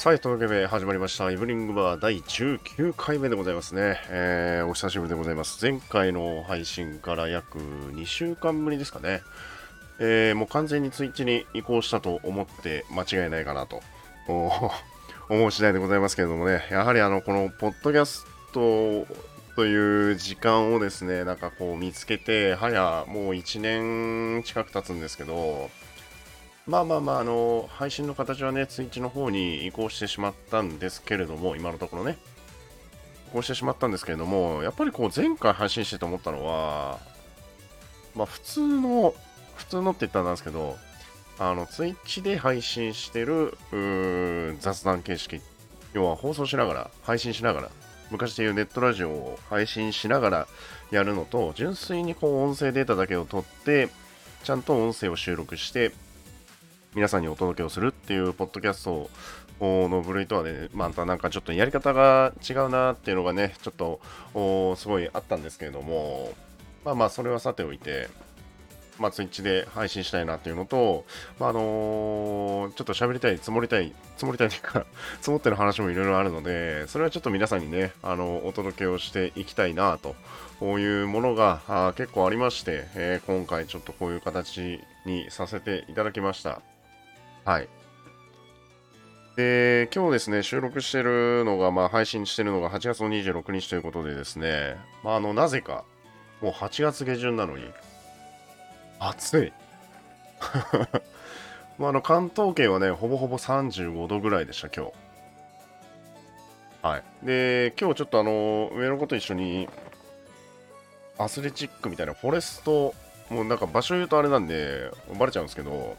さあ、というわけで始まりました。イブニングバー第19回目でございますね。えー、お久しぶりでございます。前回の配信から約2週間ぶりですかね。えー、もう完全にツイッチに移行したと思って間違いないかなと思う次第でございますけれどもね、やはりあの、このポッドキャストという時間をですね、なんかこう見つけて、早もう1年近く経つんですけど、まあまあまあ、あの、配信の形はね、ツイッチの方に移行してしまったんですけれども、今のところね、移行してしまったんですけれども、やっぱりこう、前回配信してて思ったのは、まあ普通の、普通のって言ったんですけど、あの、ツイッチで配信してる、雑談形式、要は放送しながら、配信しながら、昔でいうネットラジオを配信しながらやるのと、純粋にこう音声データだけを取って、ちゃんと音声を収録して、皆さんにお届けをするっていうポッドキャストの部類とはね、またなんかちょっとやり方が違うなっていうのがね、ちょっとすごいあったんですけれども、まあまあそれはさておいて、まあ、ツイッチで配信したいなっていうのと、まあ、あのー、ちょっと喋りたい、積もりたい、積もりたいというか 積もってる話もいろいろあるので、それはちょっと皆さんにね、あの、お届けをしていきたいなと、こういうものがあ結構ありまして、えー、今回ちょっとこういう形にさせていただきました。はい。で、今日ですね、収録してるのが、まあ、配信してるのが8月の26日ということでですね、まあ、あの、なぜか、もう8月下旬なのに、暑い。まあ、あの、関東圏はね、ほぼほぼ35度ぐらいでした、今日。はい。で、今日ちょっとあの、上の子と一緒に、アスレチックみたいな、フォレスト、もうなんか場所言うとあれなんで、バレちゃうんですけど、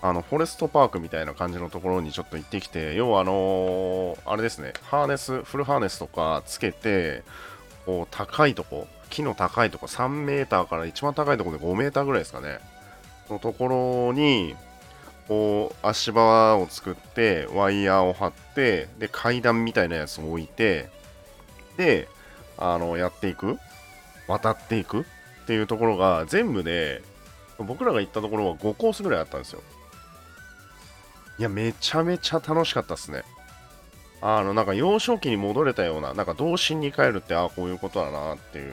あの、フォレストパークみたいな感じのところにちょっと行ってきて、要はあのー、あれですね、ハーネス、フルハーネスとかつけて、こう、高いとこ、木の高いとこ、3メーターから一番高いとこで5メーターぐらいですかね、のところに、こう、足場を作って、ワイヤーを張って、で、階段みたいなやつを置いて、で、あの、やっていく、渡っていくっていうところが、全部で、僕らが行ったところは5コースぐらいあったんですよ。いや、めちゃめちゃ楽しかったっすね。あの、なんか幼少期に戻れたような、なんか童心に帰るって、ああ、こういうことだなっていう。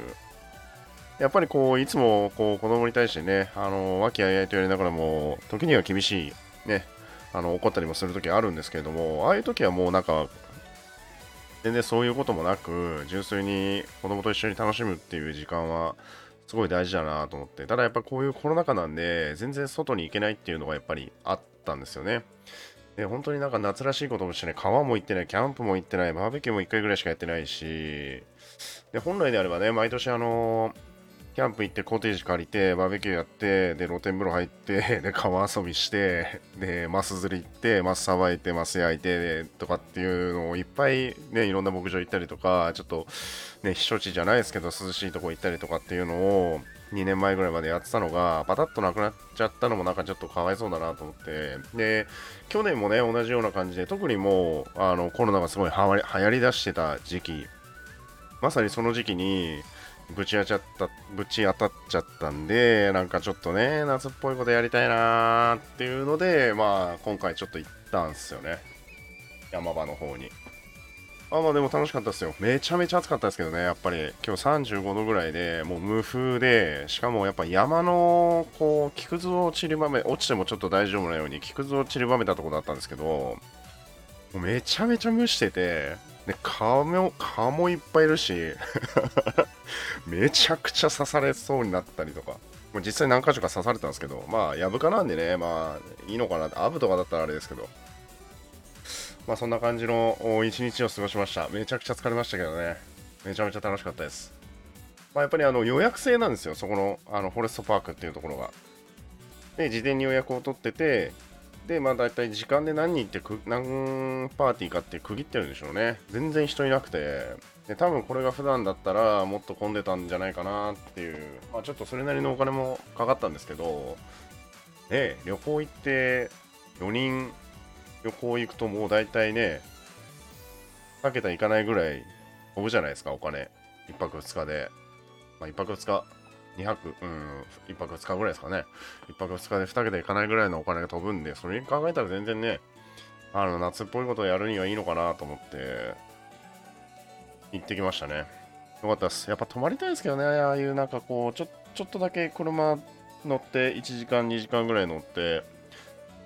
やっぱりこう、いつもこう子供に対してね、あの、和気あいあいとやりながらも、時には厳しい、ね、あの、怒ったりもする時あるんですけれども、ああいう時はもうなんか、全然そういうこともなく、純粋に子供と一緒に楽しむっていう時間は、すごい大事だなと思って。ただやっぱこういうコロナ禍なんで、全然外に行けないっていうのがやっぱりあったんですよね。で、本当になんか夏らしいこともしてない、川も行ってない、キャンプも行ってない、バーベキューも1回ぐらいしかやってないし、で、本来であればね、毎年あのキャンプ行ってコテージ借りて、バーベキューやって、で、露天風呂入って、で、川遊びして、で、マス釣り行って、マスさばいて、マス焼いて、とかっていうのをいっぱいね、いろんな牧場行ったりとか、ちょっとね、避暑地じゃないですけど、涼しいとこ行ったりとかっていうのを、2年前ぐらいまでやってたのが、パタッとなくなっちゃったのもなんかちょっとかわいそうだなと思って、で、去年もね、同じような感じで、特にもう、あの、コロナがすごい流行りだしてた時期、まさにその時期に、ぶち当たった、ぶち当たっちゃったんで、なんかちょっとね、夏っぽいことやりたいなーっていうので、まあ、今回ちょっと行ったんすよね。山場の方に。あまあでも楽しかったですよ。めちゃめちゃ暑かったですけどね、やっぱり。今日35度ぐらいで、もう無風で、しかもやっぱ山のこう木くずを散りばめ、落ちてもちょっと大丈夫なように木くずを散りばめたとこだったんですけど、もうめちゃめちゃ蒸してて、で、蚊も、蚊もいっぱいいるし めちゃくちゃ刺されそうになったりとか、実際何箇所か刺されたんですけど、まあ、やぶかなんでね、まあ、いいのかな、アブとかだったらあれですけど、まあそんな感じの一日を過ごしました。めちゃくちゃ疲れましたけどね。めちゃめちゃ楽しかったです。まあ、やっぱりあの予約制なんですよ、そこのあのフォレストパークっていうところが。で、事前に予約を取ってて、で、まあ大体時間で何人ってく、何パーティーかって区切ってるんでしょうね。全然人いなくて、で、多分これが普段だったらもっと混んでたんじゃないかなっていう、まあちょっとそれなりのお金もかかったんですけど、で、旅行行って4人旅行行くともう大体ね、かけたいかないぐらい飛ぶじゃないですか、お金。1泊2日で。まあ、1泊2日、2泊、うん、1泊2日ぐらいですかね。1泊2日で2桁いかないぐらいのお金が飛ぶんで、それに考えたら全然ね、あの、夏っぽいことをやるにはいいのかなと思って、行ってきましたね。よかったです。やっぱ泊まりたいですけどね、ああいうなんかこう、ちょちょっとだけ車乗って1時間、2時間ぐらい乗って、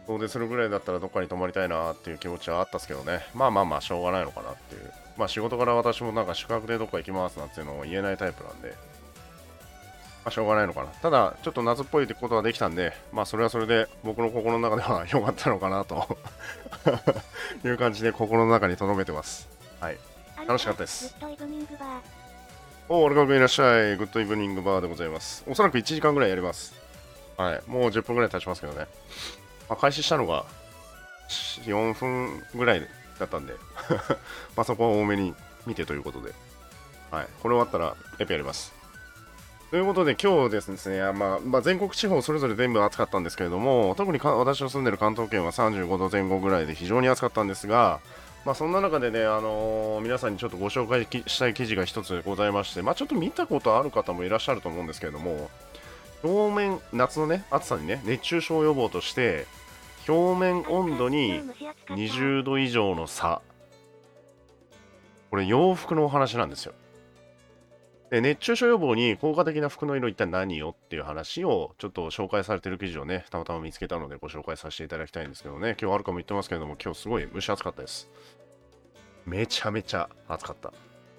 遠出するぐらいだったらどっかに泊まりたいなっていう気持ちはあったっすけどね。まあまあまあ、しょうがないのかなっていう。まあ仕事から私もなんか宿泊でどっか行きますなんていうのを言えないタイプなんで、まあ、しょうがないのかな。ただ、ちょっと夏っぽいってことはできたんで、まあそれはそれで僕の心の中では 良かったのかなと いう感じで心の中に留めてます。はい。楽しかったです。おお、俺がいらっしゃい。グッドイブニングバーでございます。おそらく1時間ぐらいやります。はい。もう10分ぐらい経ちますけどね。まあ、開始したのが4分ぐらいだったんで まあそこは多めに見てということで。はい。これ終わったらエピやります。ということで今日ですね、まあ、まあ、全国地方それぞれ全部暑かったんですけれども、特に私の住んでる関東圏は35度前後ぐらいで非常に暑かったんですが、まあ、そんな中でね、あのー、皆さんにちょっとご紹介したい記事が一つございまして、まあ、ちょっと見たことある方もいらっしゃると思うんですけれども、表面、夏のね、暑さにね、熱中症予防として、表面温度に20度以上の差。これ洋服のお話なんですよ。で熱中症予防に効果的な服の色一体何よっていう話をちょっと紹介されてる記事をね、たまたま見つけたのでご紹介させていただきたいんですけどね、今日あるかも言ってますけども、今日すごい蒸し暑かったです。めちゃめちゃ暑かった。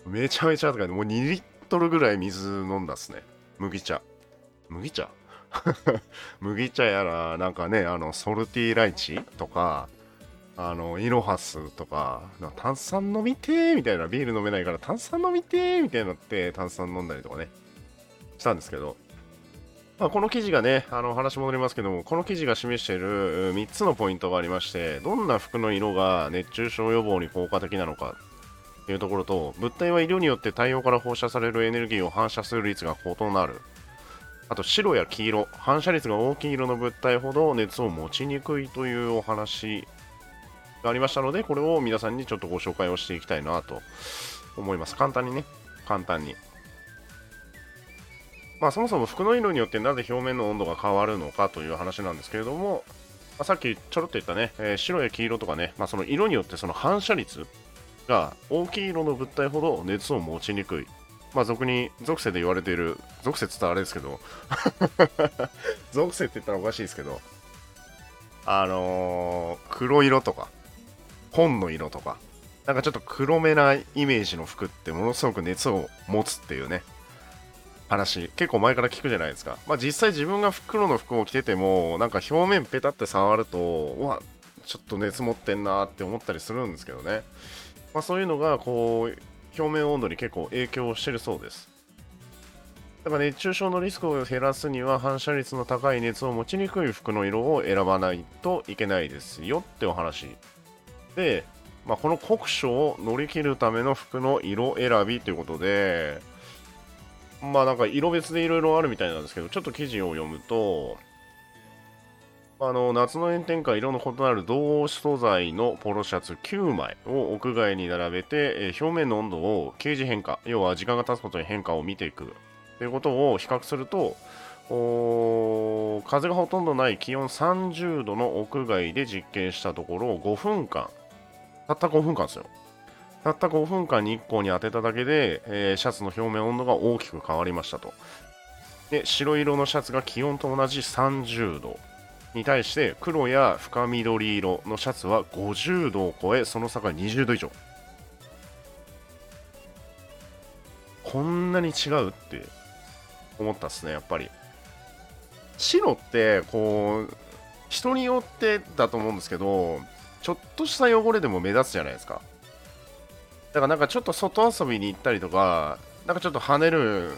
めちゃめちゃ暑かった。もう2リットルぐらい水飲んだっすね。麦茶。麦茶？麦茶やら、なんかね、あの、ソルティライチとか、あの、イロハスとか、炭酸飲みてーみたいな、ビール飲めないから炭酸飲みてーみたいになって炭酸飲んだりとかね、したんですけど、まあ、この記事がね、あの話戻りますけども、この記事が示している3つのポイントがありまして、どんな服の色が熱中症予防に効果的なのかというところと、物体は色によって太陽から放射されるエネルギーを反射する率が異なる。あと白や黄色、反射率が大きい色の物体ほど熱を持ちにくいというお話がありましたので、これを皆さんにちょっとご紹介をしていきたいなと思います。簡単にね、簡単に。まあそもそも服の色によってなぜ表面の温度が変わるのかという話なんですけれども、まあ、さっきちょろっと言ったね、えー、白や黄色とかね、まあ、その色によってその反射率が大きい色の物体ほど熱を持ちにくいまあ、俗に、属性で言われている、属性って言ったらあれですけど 属性って言ったらおかしいですけど、あのー、黒色とか、本の色とか、なんかちょっと黒めなイメージの服ってものすごく熱を持つっていうね、話、結構前から聞くじゃないですか。まあ実際自分が黒の服を着てても、なんか表面ペタって触ると、うわ、ちょっと熱持ってんなって思ったりするんですけどね。まあそういうのが、こう、表面温度に結構影響してるそうです。だから熱中症のリスクを減らすには反射率の高い熱を持ちにくい服の色を選ばないといけないですよってお話。で、まあ、この酷暑を乗り切るための服の色選びということで、まあなんか色別でいろいろあるみたいなんですけど、ちょっと記事を読むと、あの夏の炎天下色の異なる同素材のポロシャツ9枚を屋外に並べて、え表面の温度を掲示変化要は時間が経つことに変化を見ていくということを比較すると風がほとんどない気温30度の屋外で実験したところ5分間たった5分間ですよ。たった5分間日光に当てただけで、えー、シャツの表面温度が大きく変わりましたと。で白色のシャツが気温と同じ30度。に対して黒や深緑色のシャツは50度を超えその差が20度以上。こんなに違うって思ったっすねやっぱり。白ってこう人によってだと思うんですけどちょっとした汚れでも目立つじゃないですか。だからなんかちょっと外遊びに行ったりとかなんかちょっと跳ねる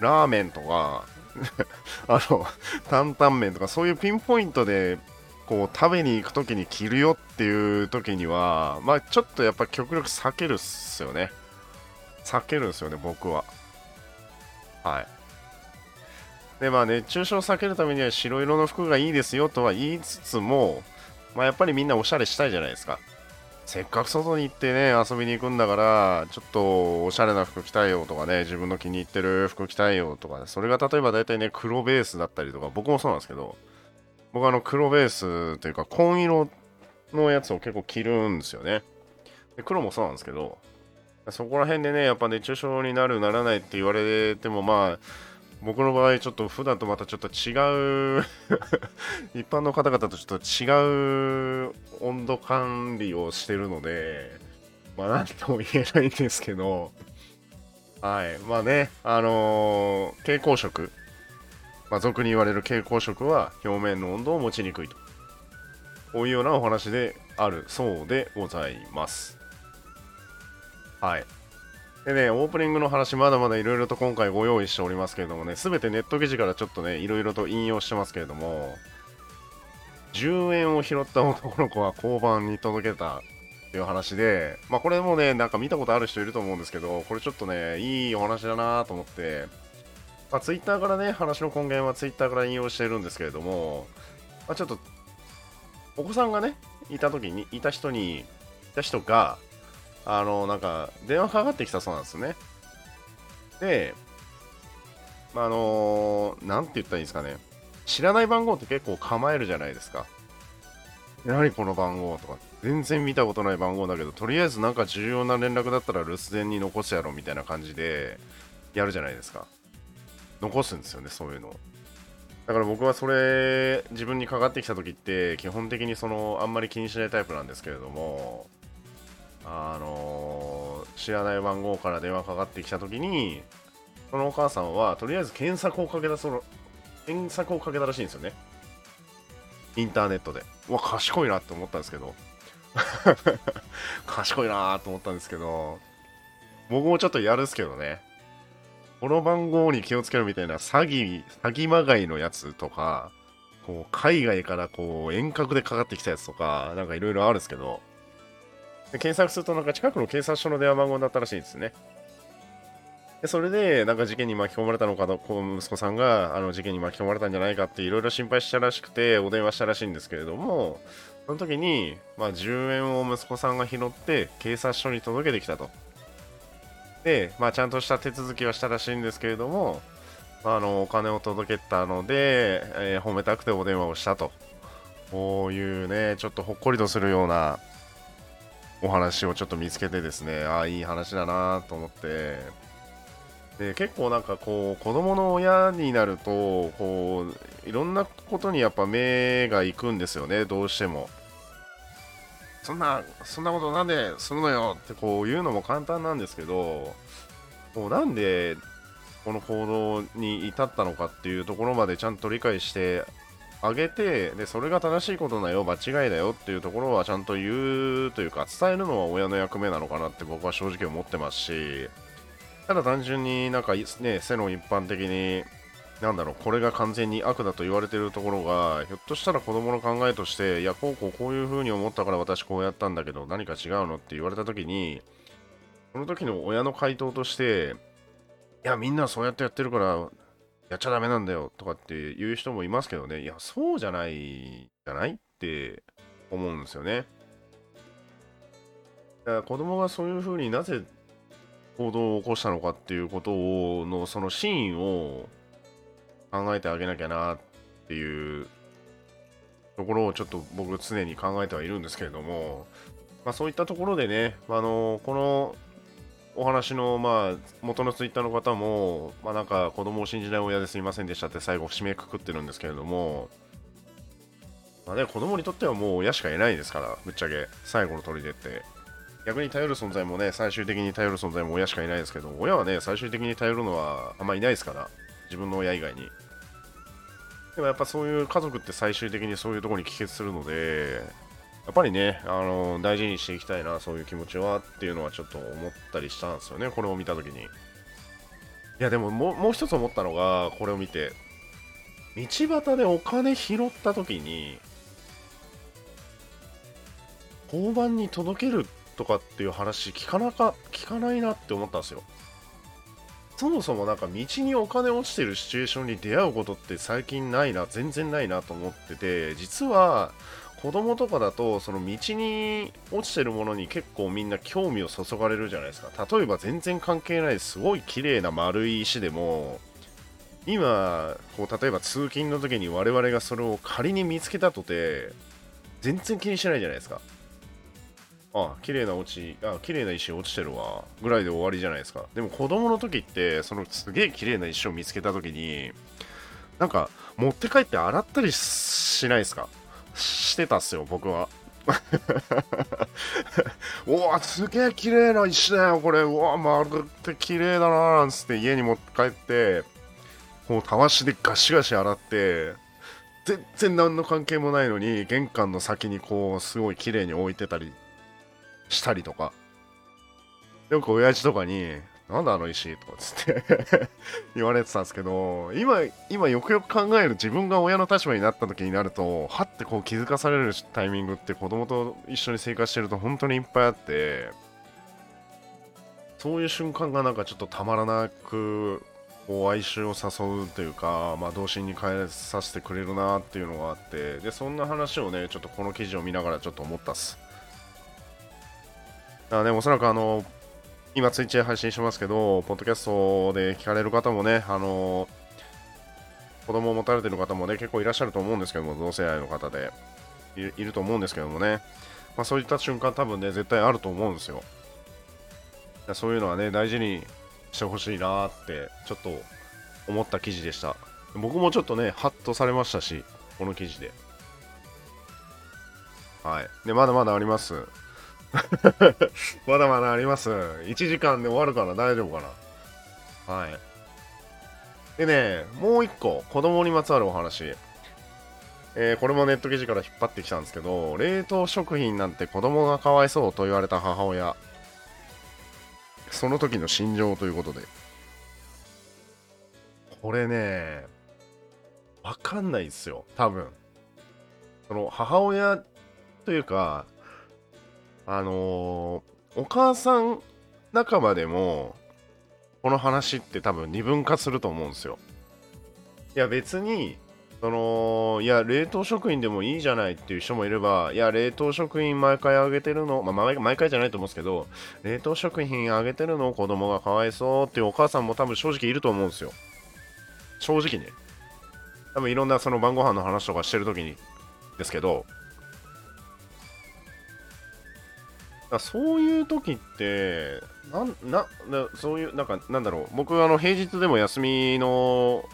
ラーメンとか あの、担々麺とかそういうピンポイントで、こう、食べに行く時に着るよっていう時には、まあちょっとやっぱ極力避けるっすよね。避けるんですよね、僕は。はい。で、まあ熱中症避けるためには白色の服がいいですよとは言いつつも、まあやっぱりみんなおしゃれしたいじゃないですか。せっかく外に行ってね、遊びに行くんだから、ちょっとおしゃれな服着たいよとかね、自分の気に入ってる服着たいよとか、それが例えば大体ね、黒ベースだったりとか、僕もそうなんですけど、僕あの黒ベースというか紺色のやつを結構着るんですよね。で黒もそうなんですけど、そこら辺でね、やっぱ熱中症になる、ならないって言われても、まあ、僕の場合、ちょっと普段とまたちょっと違う 一般の方々とちょっと違う温度管理をしてるので、まあ、なんとも言えないんですけど、はい、まあね、あのー、蛍光色、まあ、俗に言われる蛍光色は表面の温度を持ちにくいと。こういうようなお話であるそうでございます。はい。でね、オープニングの話、まだまだいろいろと今回ご用意しておりますけれどもね、すべてネット記事からちょっとね、いろいろと引用してますけれども、10円を拾った男の子は交番に届けたっていう話で、まあこれもね、なんか見たことある人いると思うんですけど、これちょっとね、いいお話だなと思って、まあ、ツイッターからね、話の根源はツイッターから引用してるんですけれども、まあ、ちょっと、お子さんがね、いた時に、いた人に、いた人が、あの、なんか、電話かかってきたそうなんですね。で、まあ、あのー、なんて言ったらいいんですかね。知らない番号って結構構えるじゃないですか。何この番号とか、全然見たことない番号だけど、とりあえずなんか重要な連絡だったら留守電に残すやろみたいな感じでやるじゃないですか。残すんですよね、そういうの。だから僕はそれ、自分にかかってきた時って、基本的にその、あんまり気にしないタイプなんですけれども、あの、知らない番号から電話かかってきた時に、そのお母さんは、とりあえず検索をかけた、その、検索をかけたらしいんですよね。インターネットで。うわ、賢いなって思ったんですけど。賢いなと思ったんですけど、僕もちょっとやるっすけどね。この番号に気をつけろみたいな詐欺、詐欺まがいのやつとか、こう、海外からこう、遠隔でかかってきたやつとか、なんかいろいろあるんですけど、で検索するとなんか近くの警察署の電話番号だったらしいんですね。でそれで、なんか事件に巻き込まれたのかと、こう息子さんがあの事件に巻き込まれたんじゃないかっていろいろ心配したらしくて、お電話したらしいんですけれども、その時に、まあ、10円を息子さんが拾って警察署に届けてきたと。で、まあ、ちゃんとした手続きはしたらしいんですけれども、まあのお金を届けたので、えー、褒めたくてお電話をしたと。こういうね、ちょっとほっこりとするようなお話をちょっと見つけてですね、ああ、いい話だなと思って、で結構なんかこう子供の親になるとこういろんなことにやっぱ目が行くんですよねどうしても。そんなそんなことなんでするのよってこう言うのも簡単なんですけどこうなんでこの行動に至ったのかっていうところまでちゃんと理解してあげてでそれが正しいことだよ間違いだよっていうところはちゃんと言うというか伝えるのは親の役目なのかなって僕は正直思ってますしただ単純になんかね世論一般的になんだろうこれが完全に悪だと言われてるところがひょっとしたら子供の考えとしていやこうこうこういう風に思ったから私こうやったんだけど何か違うのって言われた時にその時の親の回答としていやみんなそうやってやってるからやっちゃダメなんだよとかって言う人もいますけどね、いや、そうじゃないじゃないって思うんですよね。だから子供がそういうふうになぜ行動を起こしたのかっていうことをのそのシーンを考えてあげなきゃなっていうところをちょっと僕常に考えてはいるんですけれども、まあ、そういったところでね、あのこのお話の、まあ、元のツイッターの方も、まあ、なんか子供を信じない親ですみませんでしたって最後締めくくってるんですけれども、まあね、子供にとってはもう親しかいないですから、ぶっちゃけ最後の砦って。逆に頼る存在もね、最終的に頼る存在も親しかいないですけど、親はね、最終的に頼るのはあんまいないですから、自分の親以外に。でもやっぱそういう家族って最終的にそういうとこに帰結するので、やっぱりね、あの大事にしていきたいな、そういう気持ちはっていうのはちょっと思ったりしたんですよね、これを見たときに。いや、でもももう一つ思ったのが、これを見て、道端でお金拾ったときに、交番に届けるとかっていう話聞かなか、聞かないなって思ったんですよ。そもそもなんか道にお金落ちてるシチュエーションに出会うことって最近ないな、全然ないなと思ってて、実は子供とかだとその道に落ちてるものに結構みんな興味を注がれるじゃないですか例えば全然関係ないすごい綺麗な丸い石でも今こう例えば通勤の時に我々がそれを仮に見つけたとて全然気にしないじゃないですか。あ、綺麗な落ち、あ、綺麗な石落ちてるわ、ぐらいで終わりじゃないですか。でも子供の時って、そのすげえ綺麗な石を見つけた時に、なんか持って帰って洗ったりしないですか？してたっすよ、僕は。おわ、すげえ綺麗な石だよ、これ。うわ、丸って綺麗だななんつって家に持って帰って、こう、たわしでガシガシ洗って、全然何の関係もないのに、玄関の先にこう、すごい綺麗に置いてたりしたりとか。よく親父とかに、なんだあの石とかつって 言われてたんですけど、今、今よくよく考える自分が親の立場になった時になると、はってこう気づかされるタイミングって子供と一緒に生活してると本当にいっぱいあって、そういう瞬間がなんかちょっとたまらなく、こう哀愁を誘うというか、まあ、童心に帰させてくれるなっていうのがあって、で、そんな話をね、ちょっとこの記事を見ながらちょっと思ったっす。あね、おそらくあの、今ツイッチで配信してますけど、ポッドキャストで聞かれる方もね、あの子供を持たれてる方もね、結構いらっしゃると思うんですけども、同性愛の方でいると思うんですけどもね、まあ、そういった瞬間多分ね、絶対あると思うんですよ。そういうのはね、大事にしてほしいなって、ちょっと思った記事でした。僕もちょっとね、ハッとされましたし、この記事で。はい。で、まだまだあります。まだまだあります。1時間で終わるから大丈夫かな。はい。でね、もう一個、子供にまつわるお話。えー、これもネット記事から引っ張ってきたんですけど、冷凍食品なんて子供がかわいそうと言われた母親。その時の心情ということで。これね、わかんないですよ、多分。その母親というか、あのー、お母さん仲間でも、この話って多分二分化すると思うんですよ。いや別に、その、いや、冷凍食品でもいいじゃないっていう人もいれば、いや、冷凍食品毎回あげてるの、まあ、毎毎回じゃないと思うんですけど、冷凍食品あげてるの子供がかわいそうっていうお母さんも多分正直いると思うんですよ。正直ね。多分いろんなその晩ご飯の話とかしてるときにですけど、だそういう時って、なんなそういう、なんか、なんだろう、僕、あの平日でも休みの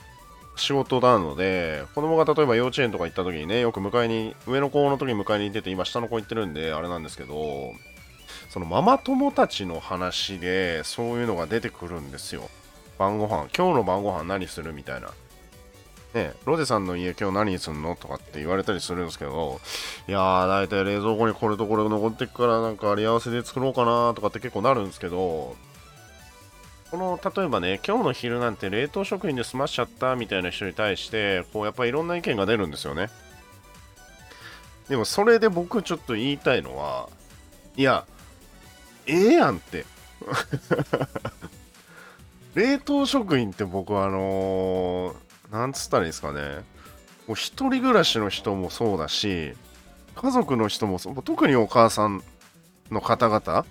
仕事なので、子供が例えば幼稚園とか行った時にね、よく迎えに、上の子の時に迎えに行ってて、今下の子行ってるんで、あれなんですけど、そのママ友たちの話で、そういうのが出てくるんですよ。晩ご飯今日の晩ご飯何するみたいな。ね、ロゼさんの家今日何すんのとかって言われたりするんですけど、いやー、だいたい冷蔵庫にこれとこれ残ってくからなんかあり合わせで作ろうかなとかって結構なるんですけど、この、例えばね、今日の昼なんて冷凍食品で済ましちゃったみたいな人に対して、こう、やっぱいろんな意見が出るんですよね。でも、それで僕ちょっと言いたいのは、いや、ええやんって。冷凍食品って僕はあのーなんつったらいいですかね。もう一人暮らしの人もそうだし、家族の人もそう、特にお母さんの方々、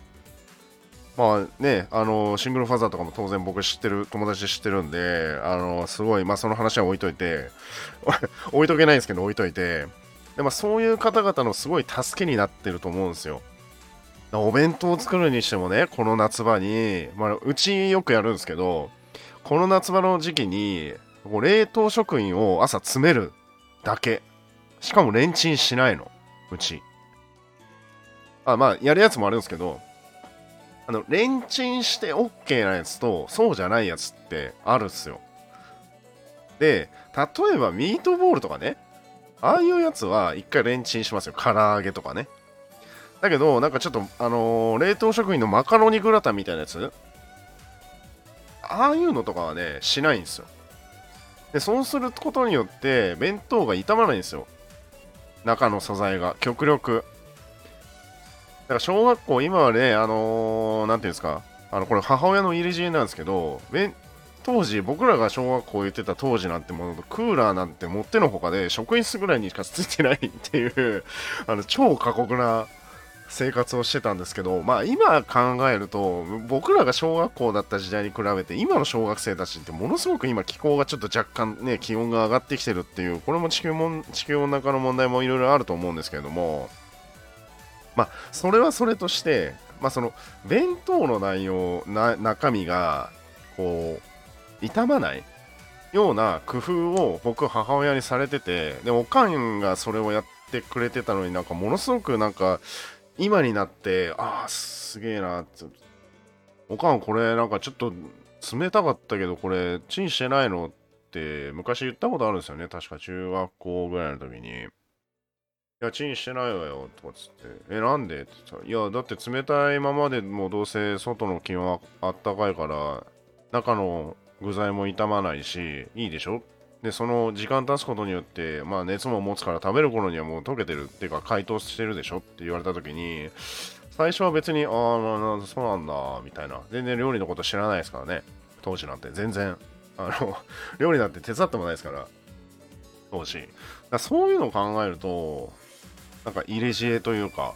まあね、あの、シングルファザーとかも当然僕知ってる、友達知ってるんで、あの、すごい、まあその話は置いといて、置いとけないんですけど置いといて、でまあ、そういう方々のすごい助けになってると思うんですよ。お弁当を作るにしてもね、この夏場に、まあ、うちよくやるんですけど、この夏場の時期に、こう冷凍食品を朝詰めるだけ。しかもレンチンしないの。うち。あ、まあ、やるやつもあるんですけど、あの、レンチンして OK なやつと、そうじゃないやつってあるっすよ。で、例えばミートボールとかね、ああいうやつは一回レンチンしますよ。唐揚げとかね。だけど、なんかちょっと、あのー、冷凍食品のマカロニグラタンみたいなやつ、ああいうのとかはね、しないんですよ。で、そうすることによって、弁当が傷まないんですよ。中の素材が。極力。だから小学校、今はね、あのー、なんていうんですか、あの、これ母親の入り知恵なんですけど、当時、僕らが小学校行ってた当時なんてものと、クーラーなんてもってのほかで、職員室ぐらいにしかついてないっていうあの、超過酷な生活をしてたんですけど、まあ今考えると、僕らが小学校だった時代に比べて、今の小学生たちってものすごく今気候がちょっと若干ね、気温が上がってきてるっていう、これも地球も地球温暖化の問題もいろいろあると思うんですけれども、まあそれはそれとして、まあその弁当の内容、な中身が、こう、傷まないような工夫を僕母親にされててでおかんがそれをやってくれてたのになんかものすごくなんか今になってああすげえなって。おかんこれなんかちょっと冷たかったけどこれチンしてないのって昔言ったことあるんですよね。確か中学校ぐらいの時に。いやチンしてないわよとかつって。えなんで？って言ったらいやだって冷たいままでもうどうせ外の気温はあったかいから中の具材も傷まないしいいでしょ？でその時間経つことによって、まあ、熱も持つから食べる頃にはもう溶けてるっていうか解凍してるでしょって言われた時に最初は別にああそうなんだみたいな。全然料理のこと知らないですからね。当時なんて。全然。あの 料理なんて手伝ってもないですから。当時。だそういうのを考えるとなんか入れ知恵というか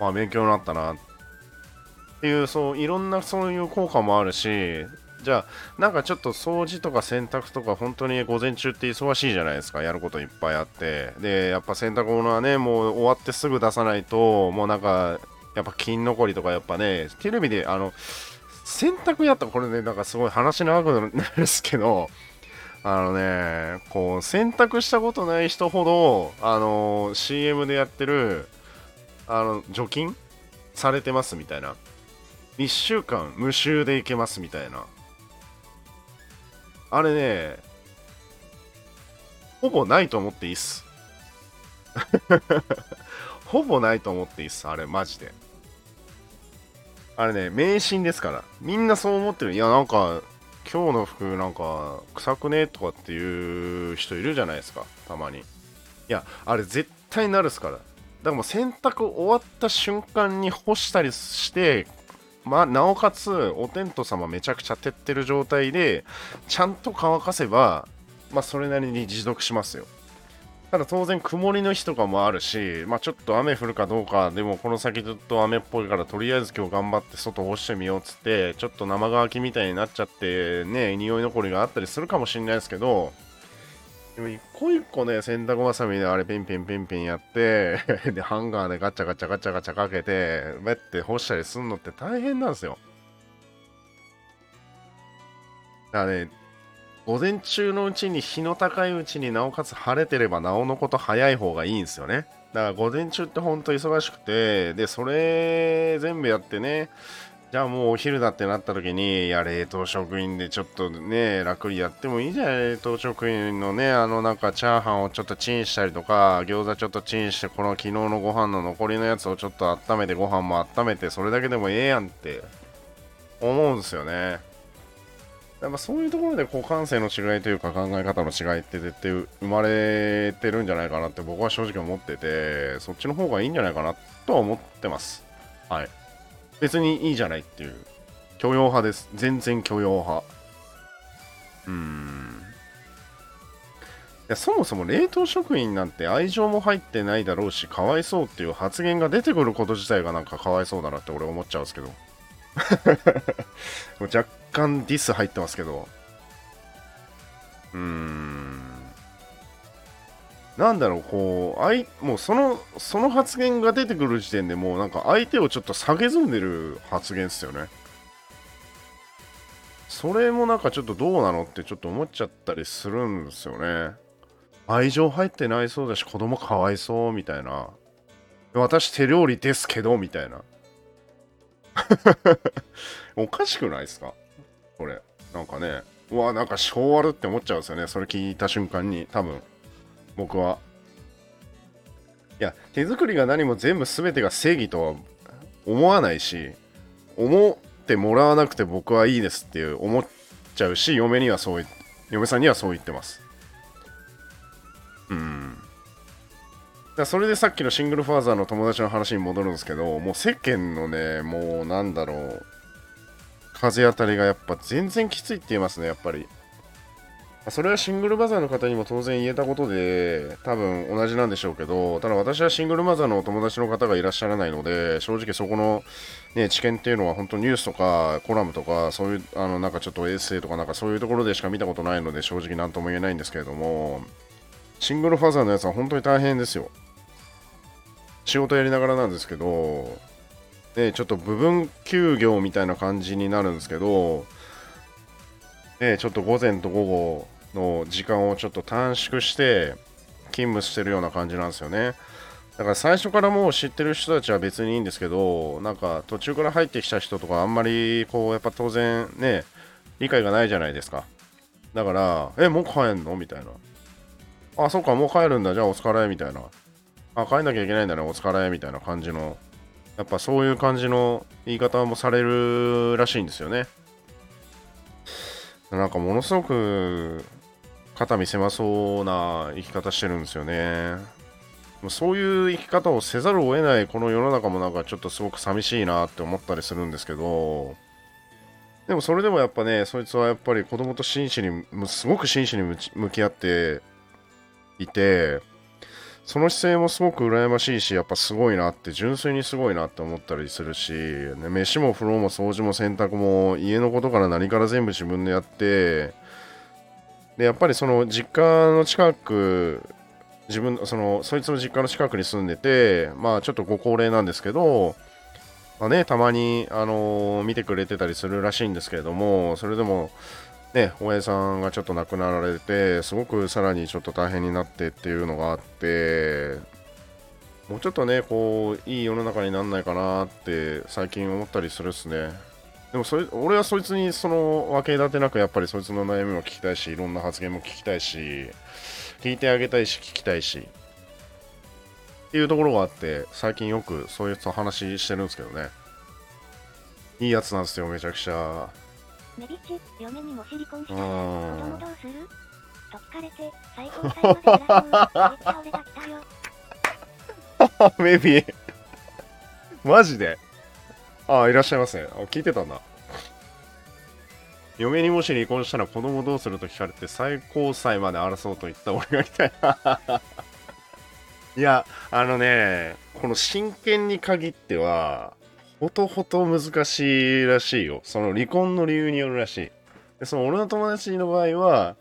まあ勉強になったなっていうそういろんなそういう効果もあるしじゃあ、なんかちょっと掃除とか洗濯とか、本当に午前中って忙しいじゃないですか、やることいっぱいあって。で、やっぱ洗濯物はね、もう終わってすぐ出さないと、もうなんか、やっぱ金残りとか、やっぱね、テレビで、あの、洗濯やったらこれね、なんかすごい話長くなるんですけど、あのね、こう、洗濯したことない人ほど、あの、CM でやってる、あの、除菌されてますみたいな。1週間無臭でいけますみたいな。あれね、ほぼないと思っていいっす。ほぼないと思っていいっす、あれ、マジで。あれね、迷信ですから。みんなそう思ってる。いや、なんか、今日の服なんか臭くねとかっていう人いるじゃないですか、たまに。いや、あれ絶対なるっすから。だからもう洗濯終わった瞬間に干したりしてまあ、なおかつお天道様めちゃくちゃ照ってる状態でちゃんと乾かせば、まあ、それなりに持続しますよ。ただ当然曇りの日とかもあるし、まあ、ちょっと雨降るかどうかでもこの先ずっと雨っぽいからとりあえず今日頑張って外干してみようっつってちょっと生乾きみたいになっちゃってね匂い残りがあったりするかもしれないですけどでも一個一個ね、洗濯ばさみであれペンペンペンペンやって で、ハンガーでガチャガチャガチャガチャかけて、めって干したりすんのって大変なんですよ。だからね、午前中のうちに日の高いうちになおかつ晴れてればなおのこと早い方がいいんですよね。だから午前中ってほんと忙しくて、で、それ全部やってね、じゃあもうお昼だってなった時に、いや、冷凍食品でちょっとね、楽にやってもいいじゃない、冷凍食品のね、あのなんかチャーハンをちょっとチンしたりとか、餃子ちょっとチンして、この昨日のご飯の残りのやつをちょっと温めて、ご飯も温めて、それだけでもええやんって思うんですよね。やっぱそういうところでこう感性の違いというか考え方の違いって絶対生まれてるんじゃないかなって僕は正直思ってて、そっちの方がいいんじゃないかなとは思ってます。はい。別にいいじゃないっていう。許容派です。全然許容派。うーん。いやそもそも冷凍食品なんて愛情も入ってないだろうしかわいそうっていう発言が出てくること自体がなんかかわいそうだなって俺思っちゃうんですけど。若干ディス入ってますけど。うーん。なんだろう、こう、あいもうその、その発言が出てくる時点でもうなんか相手をちょっと下げずんでる発言っすよね。それもなんかちょっとどうなのってちょっと思っちゃったりするんですよね。愛情入ってないそうだし、子供かわいそうみたいな。私手料理ですけど、みたいな。おかしくないですか？これ。なんかね。うわ、なんか昭和るって思っちゃうんですよね。それ聞いた瞬間に、多分。僕は。いや、手作りが何も全部全てが正義とは思わないし、思ってもらわなくて僕はいいですっていう思っちゃうし、嫁にはそう、嫁さんにはそう言ってます。うん。だそれでさっきのシングルファーザーの友達の話に戻るんですけど、もう世間のね、もうなんだろう、風当たりがやっぱ全然きついって言いますね、やっぱり。それはシングルマザーの方にも当然言えたことで、多分同じなんでしょうけど、ただ私はシングルマザーのお友達の方がいらっしゃらないので、正直そこの、ね、知見っていうのは本当ニュースとかコラムとか、そういう、あの、なんかちょっとエッセイとかなんかそういうところでしか見たことないので、正直何とも言えないんですけれども、シングルファザーのやつは本当に大変ですよ。仕事やりながらなんですけど、ね、ちょっと部分休業みたいな感じになるんですけど、ね、ちょっと午前と午後の時間をちょっと短縮して勤務してるような感じなんですよね。だから最初からもう知ってる人たちは別にいいんですけど、なんか途中から入ってきた人とかあんまりこうやっぱ当然ね、理解がないじゃないですか。だから、え、もう帰んの？みたいな。あ、そっか、もう帰るんだ。じゃあお疲れみたいな。あ、帰んなきゃいけないんだね。お疲れみたいな感じの。やっぱそういう感じの言い方もされるらしいんですよね。なんかものすごく肩身狭そうな生き方してるんですよね。そういう生き方をせざるを得ないこの世の中もなんかちょっとすごく寂しいなって思ったりするんですけど、でもそれでもやっぱね、そいつはやっぱり子供と真摯に、すごく真摯に向き合っていて、その姿勢もすごく羨ましいし、やっぱすごいなって、純粋にすごいなって思ったりするし、ね、飯も風呂も掃除も洗濯も家のことから何から全部自分でやって、で、やっぱりその実家の近く、自分、その、そいつの実家の近くに住んでて、まあちょっとご高齢なんですけど、まあね、たまに、あのー、見てくれてたりするらしいんですけれども、それでも、ね、親父さんがちょっと亡くなられて、すごくさらにちょっと大変になってっていうのがあって、もうちょっとね、こう、いい世の中になんないかなって最近思ったりするっすね。でもそれ、俺はそいつにその分け隔てなくやっぱりそいつの悩みも聞きたいし、いろんな発言も聞きたいし、聞いてあげたいし、聞きたいし、っていうところがあって、最近よくそういう話してるんですけどね。いいやつなんですよ、めちゃくちゃ。メビチ、嫁にもシリコンしたら、子供どうする？と聞かれて、最高裁まで争う。めっちゃ俺が来たよ。メビマジで？ああ、いらっしゃいませ。あ、聞いてたんだ。嫁にもし離婚したら子供どうすると聞かれて最高裁まで争うと言った俺がいたいいや、あのね、この真剣に限っては、ほとほと難しいらしいよ。その離婚の理由によるらしい。でその俺の友達の場合は、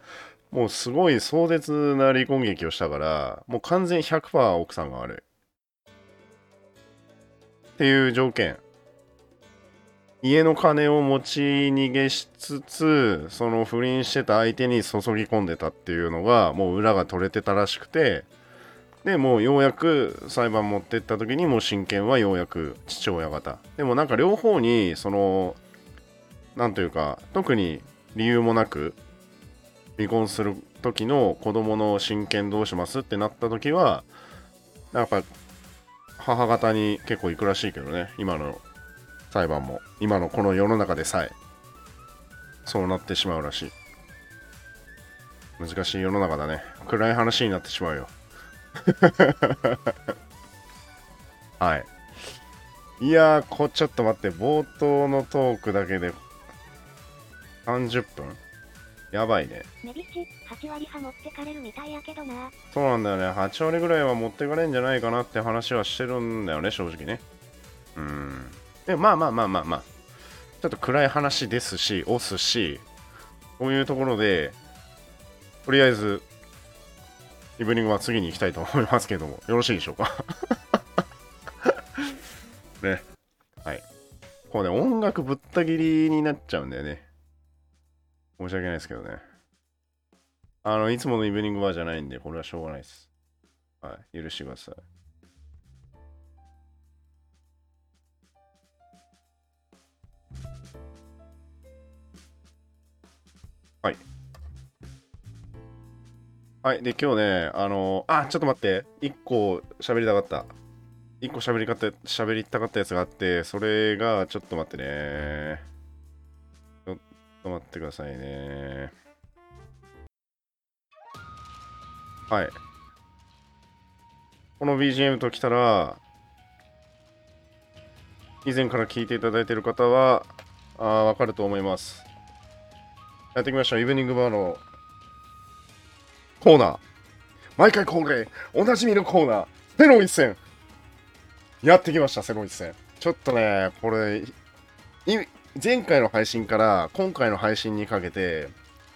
もうすごい壮絶な離婚劇をしたから、もう完全100%奥さんが悪い。っていう条件。家の金を持ち逃げしつつ、その不倫してた相手に注ぎ込んでたっていうのが、もう裏が取れてたらしくて、でもうようやく裁判持ってった時にもう親権はようやく父親方。でもなんか両方にそのなんというか特に理由もなく離婚する時の子供の親権どうしますってなった時はやっぱ母方に結構行くらしいけどね今の裁判も今のこの世の中でさえそうなってしまうらしい難しい世の中だね暗い話になってしまうよ はい。いやーこ、ちょっと待って、冒頭のトークだけで30分やばいね。メビチ、8割派持ってかれるみたいやけどな。そうなんだよね。8割ぐらいは持ってかれんじゃないかなって話はしてるんだよね、正直ね。うん。で、まあまあまあまあまあ。ちょっと暗い話ですし、押すし、こういうところで、とりあえずイブニングは次に行きたいと思いますけども、よろしいでしょうか？ね。はい。こうね、音楽ぶった切りになっちゃうんだよね。申し訳ないですけどね。あの、いつものイブニングバーじゃないんで、これはしょうがないです。はい。許してください。はい。はい。で、今日ね、あのー、あ、ちょっと待って。一個喋りたかった。一個喋りかた、喋りたかったやつがあって、それが、ちょっと待ってね。ちょっと待ってくださいね。はい。この BGM ときたら、以前から聞いていただいている方は、あわかると思います。やっていきましょう。イブニングバーのコーナー。毎回恒例、おなじみのコーナー、セロ一戦。やってきました、セロ一戦。ちょっとね、これ、前回の配信から今回の配信にかけて、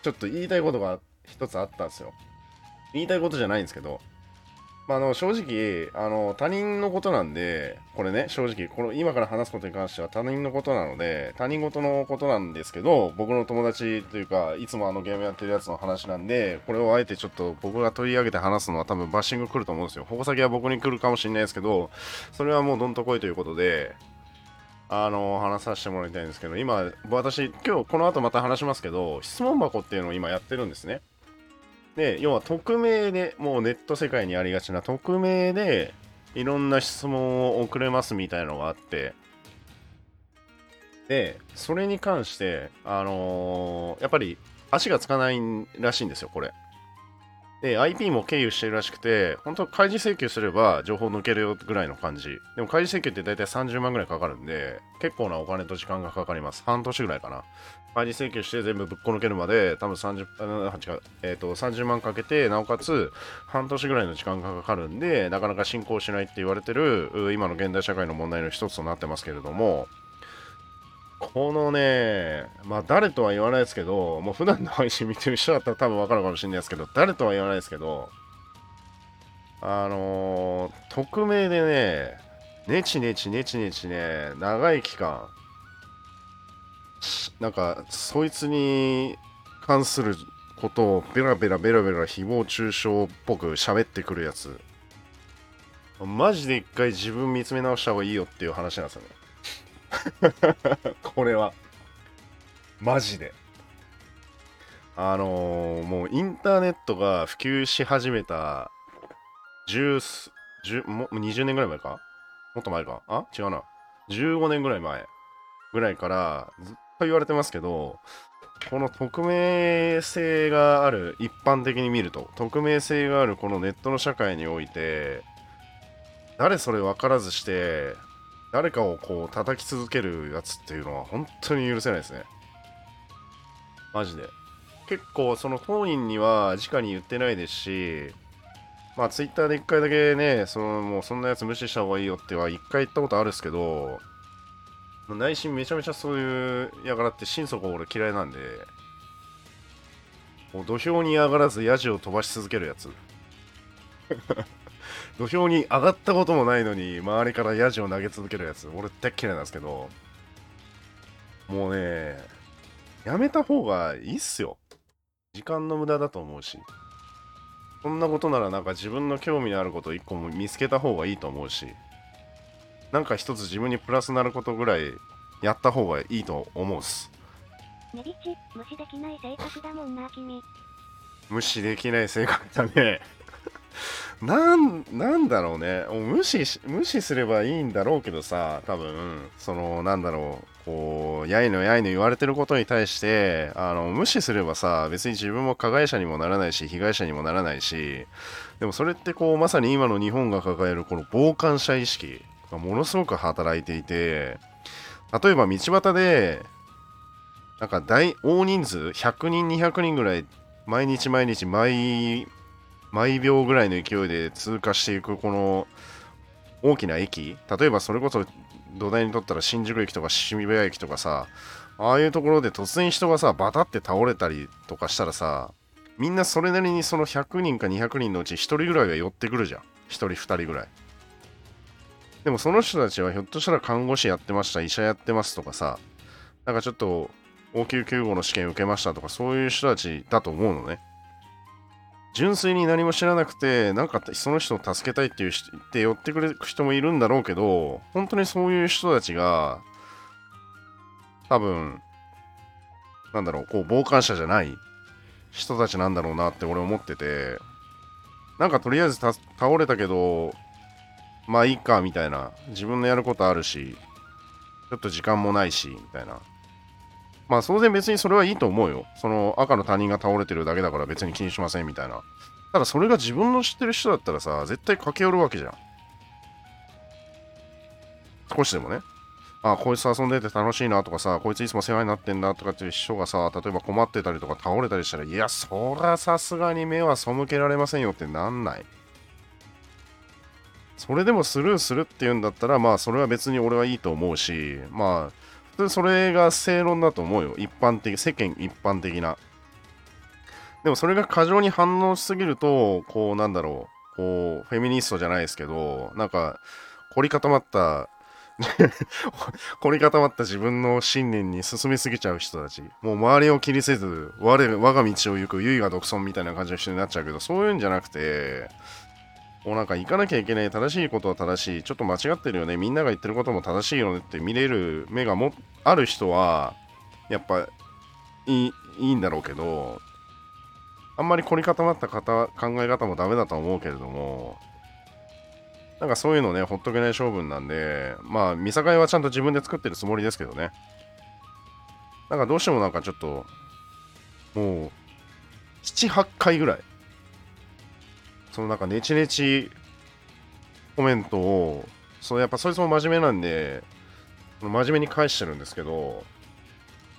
ちょっと言いたいことが一つあったんですよ。言いたいことじゃないんですけど、まあ、あの正直あの、他人のことなんで、これね、正直この、今から話すことに関しては他人のことなので、他人事のことなんですけど、僕の友達というか、いつもあのゲームやってるやつの話なんで、これをあえてちょっと僕が取り上げて話すのは多分バッシング来ると思うんですよ。矛先は僕に来るかもしれないですけど、それはもうどんと来いということで、あの話させてもらいたいんですけど、今、私、今日この後また話しますけど、質問箱っていうのを今やってるんですね。で、要は匿名で、もうネット世界にありがちな匿名で、いろんな質問を送れますみたいなのがあって、で、それに関して、あのーやっぱり足がつかないらしいんですよ、これ。で、IP も経由してるらしくて、本当開示請求すれば情報抜けるよぐらいの感じ。でも開示請求って大体30万ぐらいかかるんで、結構なお金と時間がかかります。半年ぐらいかな。開示請求して全部ぶっこ抜けるまで、多分30、あ違う、えっ、と、30万かけて、なおかつ半年ぐらいの時間がかかるんで、なかなか進行しないって言われてる、今の現代社会の問題の一つとなってますけれども、このね、まあ誰とは言わないですけど、もう普段の配信見てる人だったら多分わかるかもしれないですけど、誰とは言わないですけど、あのー匿名でね、ネチネチネチネチね、長い期間、なんか、そいつに関することをベラベラベラベラ誹謗中傷っぽく喋ってくるやつ。マジで一回自分見つめ直した方がいいよっていう話なんですよね。これは。マジで。あのーもうインターネットが普及し始めた10す、10もう20年ぐらい前か？もっと前か？あ？違うな。15年ぐらい前ぐらいからずっと言われてますけど、この匿名性がある、一般的に見ると、匿名性があるこのネットの社会において、誰それ分からずして、誰かをこう叩き続けるやつっていうのは本当に許せないですね。マジで。結構その当人には直に言ってないですし、まあツイッターで一回だけね、そのもうそんなやつ無視した方がいいよっては一回言ったことあるんですけど、内心めちゃめちゃそういうやがらって心底俺嫌いなんで、もう土俵に上がらずヤジを飛ばし続けるやつ。土俵に上がったこともないのに周りからヤジを投げ続けるやつ。俺大っ嫌いなんですけど。もうねやめた方がいいっすよ。時間の無駄だと思うし。そんなことならなんか自分の興味のあること一個も見つけた方がいいと思うし。なんか一つ自分にプラスなることぐらいやった方がいいと思うっす。ネビチ、無視できない性格だもんな、君。無視できない性格だね。なんなんだろうね。無視し無視すればいいんだろうけどさ多分。そのなんだろう。こうやいのやいの言われてることに対してあの無視すればさ別に自分も加害者にもならないし被害者にもならないしでもそれってこうまさに今の日本が抱えるこの傍観者意識がものすごく働いていて例えば道端でなんか大大人数100人200人ぐらい毎日毎日毎毎秒ぐらいの勢いで通過していくこの大きな駅。例えばそれこそ土台にとったら新宿駅とか渋谷駅とかさああいうところで突然人がさバタって倒れたりとかしたらさみんなそれなりにその100人か200人のうち1人ぐらいは寄ってくるじゃん。1人2人ぐらい。でもその人たちはひょっとしたら看護師やってました医者やってますとかさなんかちょっと応急救護の試験受けましたとかそういう人たちだと思うのね。純粋に何も知らなくて、なんかその人を助けたいっていう人って寄ってくれる人もいるんだろうけど、本当にそういう人たちが、多分、なんだろう、こう、傍観者じゃない人たちなんだろうなって俺思ってて、なんかとりあえず倒れたけど、まあいいかみたいな、自分のやることあるし、ちょっと時間もないし、みたいな。まあ当然別にそれはいいと思うよ。その赤の他人が倒れてるだけだから別に気にしませんみたいな。ただそれが自分の知ってる人だったらさ、絶対駆け寄るわけじゃん。少しでもね。あこいつ遊んでて楽しいなとかさこいついつも世話になってんだとかっていう人がさ例えば困ってたりとか倒れたりしたらいやそらさすがに目は背けられませんよってなんないそれでもスルーするっていうんだったらまあそれは別に俺はいいと思うしまあ普通それが正論だと思うよ。一般的世間一般的な。でもそれが過剰に反応しすぎるとこうなんだろう。こうフェミニストじゃないですけどなんか凝り固まった 凝り固まった自分の信念に進みすぎちゃう人たち。もう周りを気にせず我我が道を行く唯我独尊みたいな感じの人になっちゃうけどそういうんじゃなくてもうなんか行かなきゃいけない正しいことは正しいちょっと間違ってるよねみんなが言ってることも正しいよねって見れる目がもある人はやっぱいいいいんだろうけどあんまり凝り固まった方考え方もダメだと思うけれどもなんかそういうのね、ほっとけない性分なんで、まあ、見境はちゃんと自分で作ってるつもりですけどね。なんかどうしてもなんかちょっと、もう、7、8回ぐらい、そのなんかネチネチコメントを、そのやっぱそいつも真面目なんで、真面目に返してるんですけど、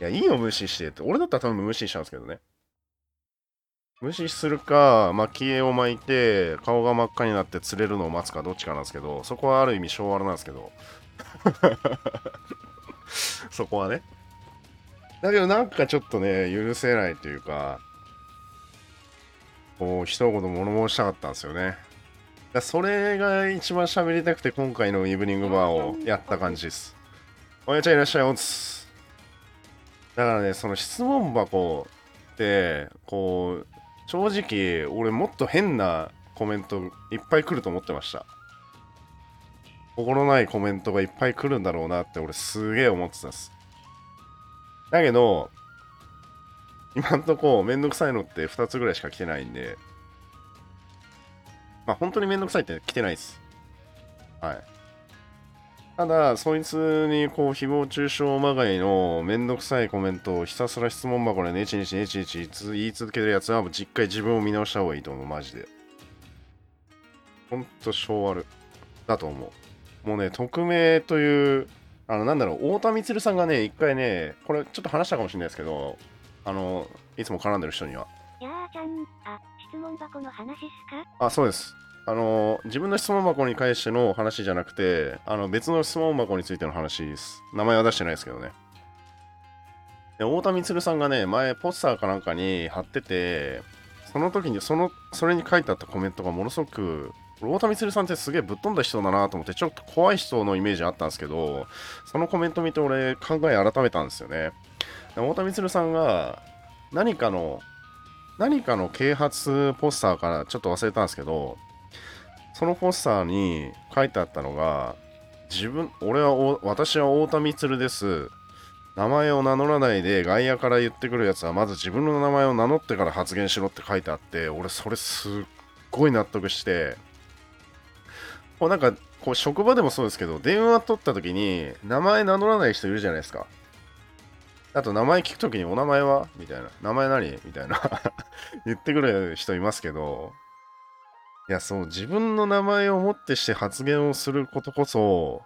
いや、いいよ、無視してって。俺だったら多分無視しちゃうんですけどね。無視するか、蒔絵を巻いて、顔が真っ赤になって釣れるのを待つか、どっちかなんですけど、そこはある意味昭和なんですけど。そこはね。だけどなんかちょっとね、許せないというか、こう、一言物申したかったんですよね。だそれが一番喋りたくて、今回のイブニングバーをやった感じです。おやちゃんいらっしゃい、おつ。だからね、その質問箱って、こう、正直俺もっと変なコメントいっぱい来ると思ってました心ないコメントがいっぱい来るんだろうなって俺すげえ思ってたっすだけど今んとこめんどくさいのって2つぐらいしか来てないんでまあ本当にめんどくさいって来てないですはいただ、そいつにこう誹謗中傷まがいのめんどくさいコメントをひたすら質問箱でネチネチネチネチ言い続けるやつはもう実回自分を見直した方がいいと思う、マジで。ほんと性悪だと思う。もうね、匿名という、あの、なんだろう、太田充さんがね、一回ね、これちょっと話したかもしれないですけど、あの、いつも絡んでる人には。やーちゃん、あ、質問箱の話っすか？あ、そうです。あの自分の質問箱に関しての話じゃなくてあの別の質問箱についての話です名前は出してないですけどねで太田充さんがね前ポスターかなんかに貼っててその時にそのそれに書いてあったコメントがものすごく太田充さんってすげえぶっ飛んだ人だなと思ってちょっと怖い人のイメージあったんですけどそのコメント見て俺考え改めたんですよねで太田充さんが何かの何かの啓発ポスターからちょっと忘れたんですけどそのポスターに書いてあったのが、自分、俺は、私は太田充です。名前を名乗らないで外野から言ってくるやつは、まず自分の名前を名乗ってから発言しろって書いてあって、俺それすっごい納得して、こうなんか、こう職場でもそうですけど、電話取った時に名前名乗らない人いるじゃないですか。あと名前聞くときにお名前は？みたいな。名前何？みたいな 言ってくる人いますけど、いや、そう、自分の名前をもってして発言をすることこそ、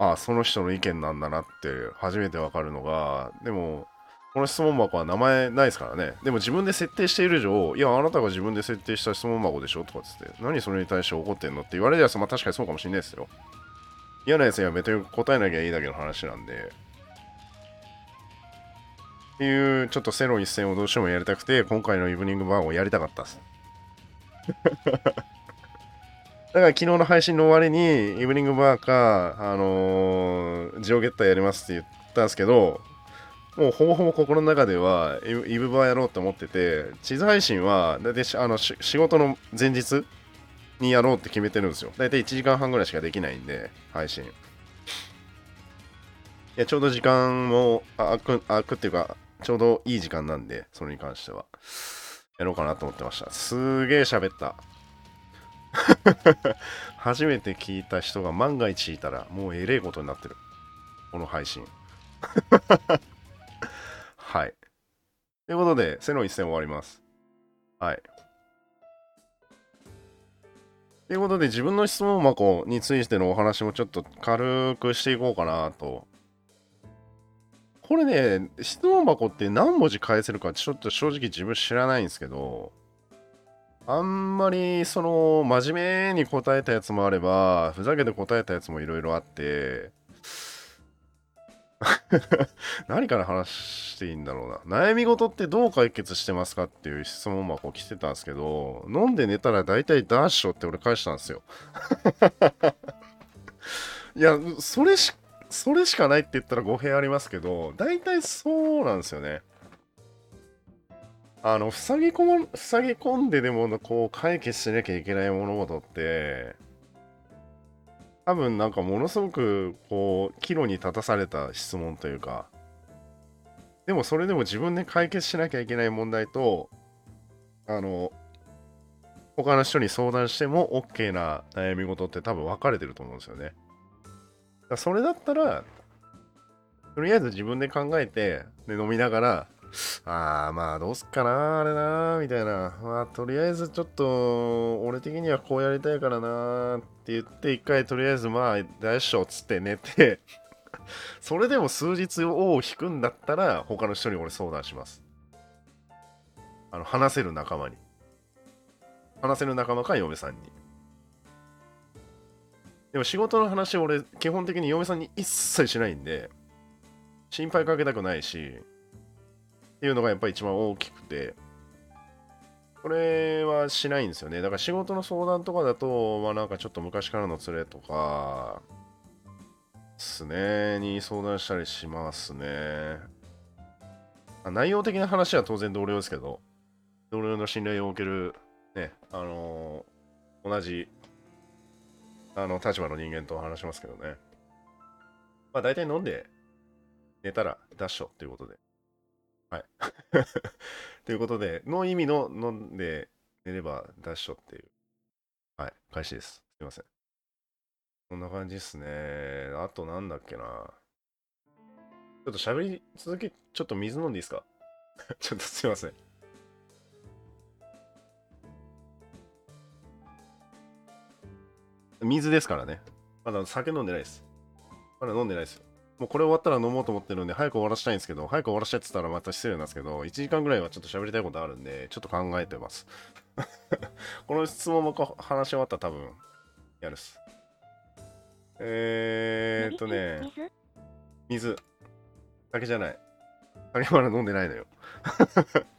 ああ、その人の意見なんだなって初めてわかるのが、でも、この質問箱は名前ないですからね。でも自分で設定している以上、いや、あなたが自分で設定した質問箱でしょ？とかつって、何それに対して怒ってんの？って言われるやつ、まあ確かにそうかもしれないですよ。嫌なやつには別に答えなきゃいいだけの話なんで。っていう、ちょっとセロ一戦をどうしてもやりたくて、今回のイブニングバーをやりたかったです。だから昨日の配信の終わりに、イブニングバーか、あのージオゲッターやりますって言ったんですけど、もうほぼほぼ心の中では、イブイブバーやろうって思ってて、地図配信は、だいたいしあのし仕事の前日にやろうって決めてるんですよ。だいたい1時間半ぐらいしかできないんで、配信。いや、ちょうど時間もあ空く、空くっていうか、ちょうどいい時間なんで、それに関しては。やろうかなと思ってました。すげえ喋った。初めて聞いた人が万が一いたら、もうえれえことになってる。この配信。はい。ということで、セロ一戦終わります。はい。ということで、自分の質問箱についてのお話もちょっと軽くしていこうかなとこれね、質問箱って何文字返せるかちょっと正直自分知らないんですけど、あんまりその真面目に答えたやつもあれば、ふざけて答えたやつもいろいろあって、何から話していいんだろうな。悩み事ってどう解決してますかっていう質問箱来てたんですけど、飲んで寝たら大体ダッシュって俺返したんですよ。いや、それし、それしかないって言ったら語弊ありますけど、大体そうなんですよね。あの、塞ぎ込ま、塞ぎ込んででも、こう、解決しなきゃいけない物事って、多分なんかものすごく、こう、岐路に立たされた質問というか、でもそれでも自分で解決しなきゃいけない問題と、あの、他の人に相談しても OK な悩み事って多分分かれてると思うんですよね。だそれだったら、とりあえず自分で考えて、で飲みながら、ああ、まあどうすっかな、あれな、みたいな。まあとりあえずちょっと、俺的にはこうやりたいからな、って言って、一回とりあえずまあ、大っしょっつって寝て、それでも数日を引くんだったら、他の人に俺相談します。あの、話せる仲間に。話せる仲間か嫁さんに。でも仕事の話俺基本的に嫁さんに一切しないんで心配かけたくないしっていうのがやっぱり一番大きくてこれはしないんですよね。だから仕事の相談とかだとまあなんかちょっと昔からの連れとかですね。に相談したりしますね。内容的な話は当然同僚ですけど同僚の信頼を受けるねあのー同じあの立場の人間と話しますけどね。まあ大体飲んで寝たらダッシュということで。はい。ということで、の意味の飲んで寝ればダッシュっていう。はい。開始です。すいません。こんな感じですね。あとなんだっけな。ちょっと喋り続け、ちょっと水飲んでいいですか？ちょっとすいません。水ですからね。まだ酒飲んでないです。まだ飲んでないですよ。もうこれ終わったら飲もうと思ってるんで、早く終わらしたいんですけど、早く終わらしたいって言ったらまた失礼なんですけど、1時間ぐらいはちょっと喋りたいことあるんで、ちょっと考えてます。この質問もこ話し終わったら多分、やるっす。えーっとね、水水。酒じゃない。酒まだ飲んでないのよ。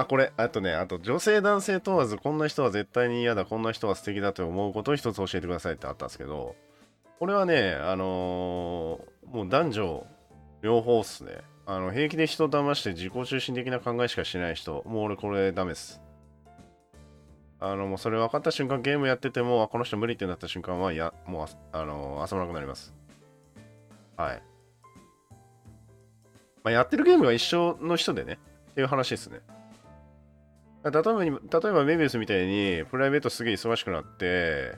あ、これ、あとね、あと女性男性問わず、こんな人は絶対に嫌だ、こんな人は素敵だと思うことを一つ教えてくださいってあったんですけど、これはね、あのーもう男女両方っすね。あの、平気で人を騙して自己中心的な考えしかしない人、もう俺これダメです。あの、もうそれ分かった瞬間、ゲームやってても、あ、この人無理ってなった瞬間は、いや、もうあ、あのー遊ばなくなります。はい。まあ、やってるゲームが一緒の人でね、っていう話ですね。例えば、例えばメビウスみたいに、プライベートすげえ忙しくなって、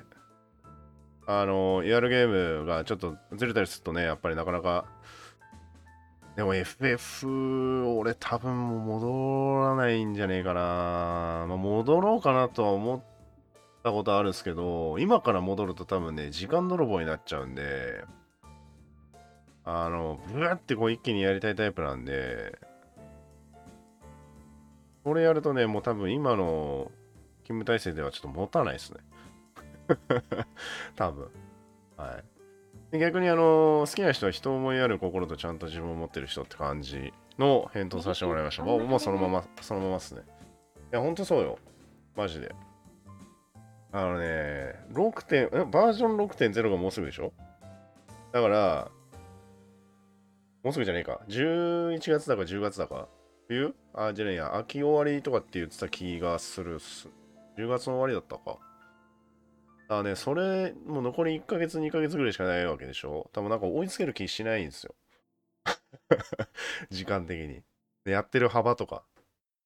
あの、やるゲームがちょっとずれたりするとね、やっぱりなかなか、でも FF、俺多分もう戻らないんじゃねえかな。まあ、戻ろうかなとは思ったことあるんですけど、今から戻ると多分ね、時間泥棒になっちゃうんで、あの、ブワってこう一気にやりたいタイプなんで、これやるとね、もう多分今の勤務体制ではちょっと持たないですね。多分。はい。で逆にあの、好きな人は人思いやる心とちゃんと自分を持ってる人って感じの返答させてもらいました。もうもうそのまま、そのままっすね。いや、ほんとそうよ。マジで。あのね、6点、えバージョン6.0がもうすぐでしょ？だから、もうすぐじゃねえか。11月だか10月だか。冬？あ、じゃねえや。秋終わりとかって言ってた気がするっす。10月の終わりだったか。あね、それ、もう残り1ヶ月、2ヶ月ぐらいしかないわけでしょ？多分なんか追いつける気しないんですよ。時間的に。で、やってる幅とか。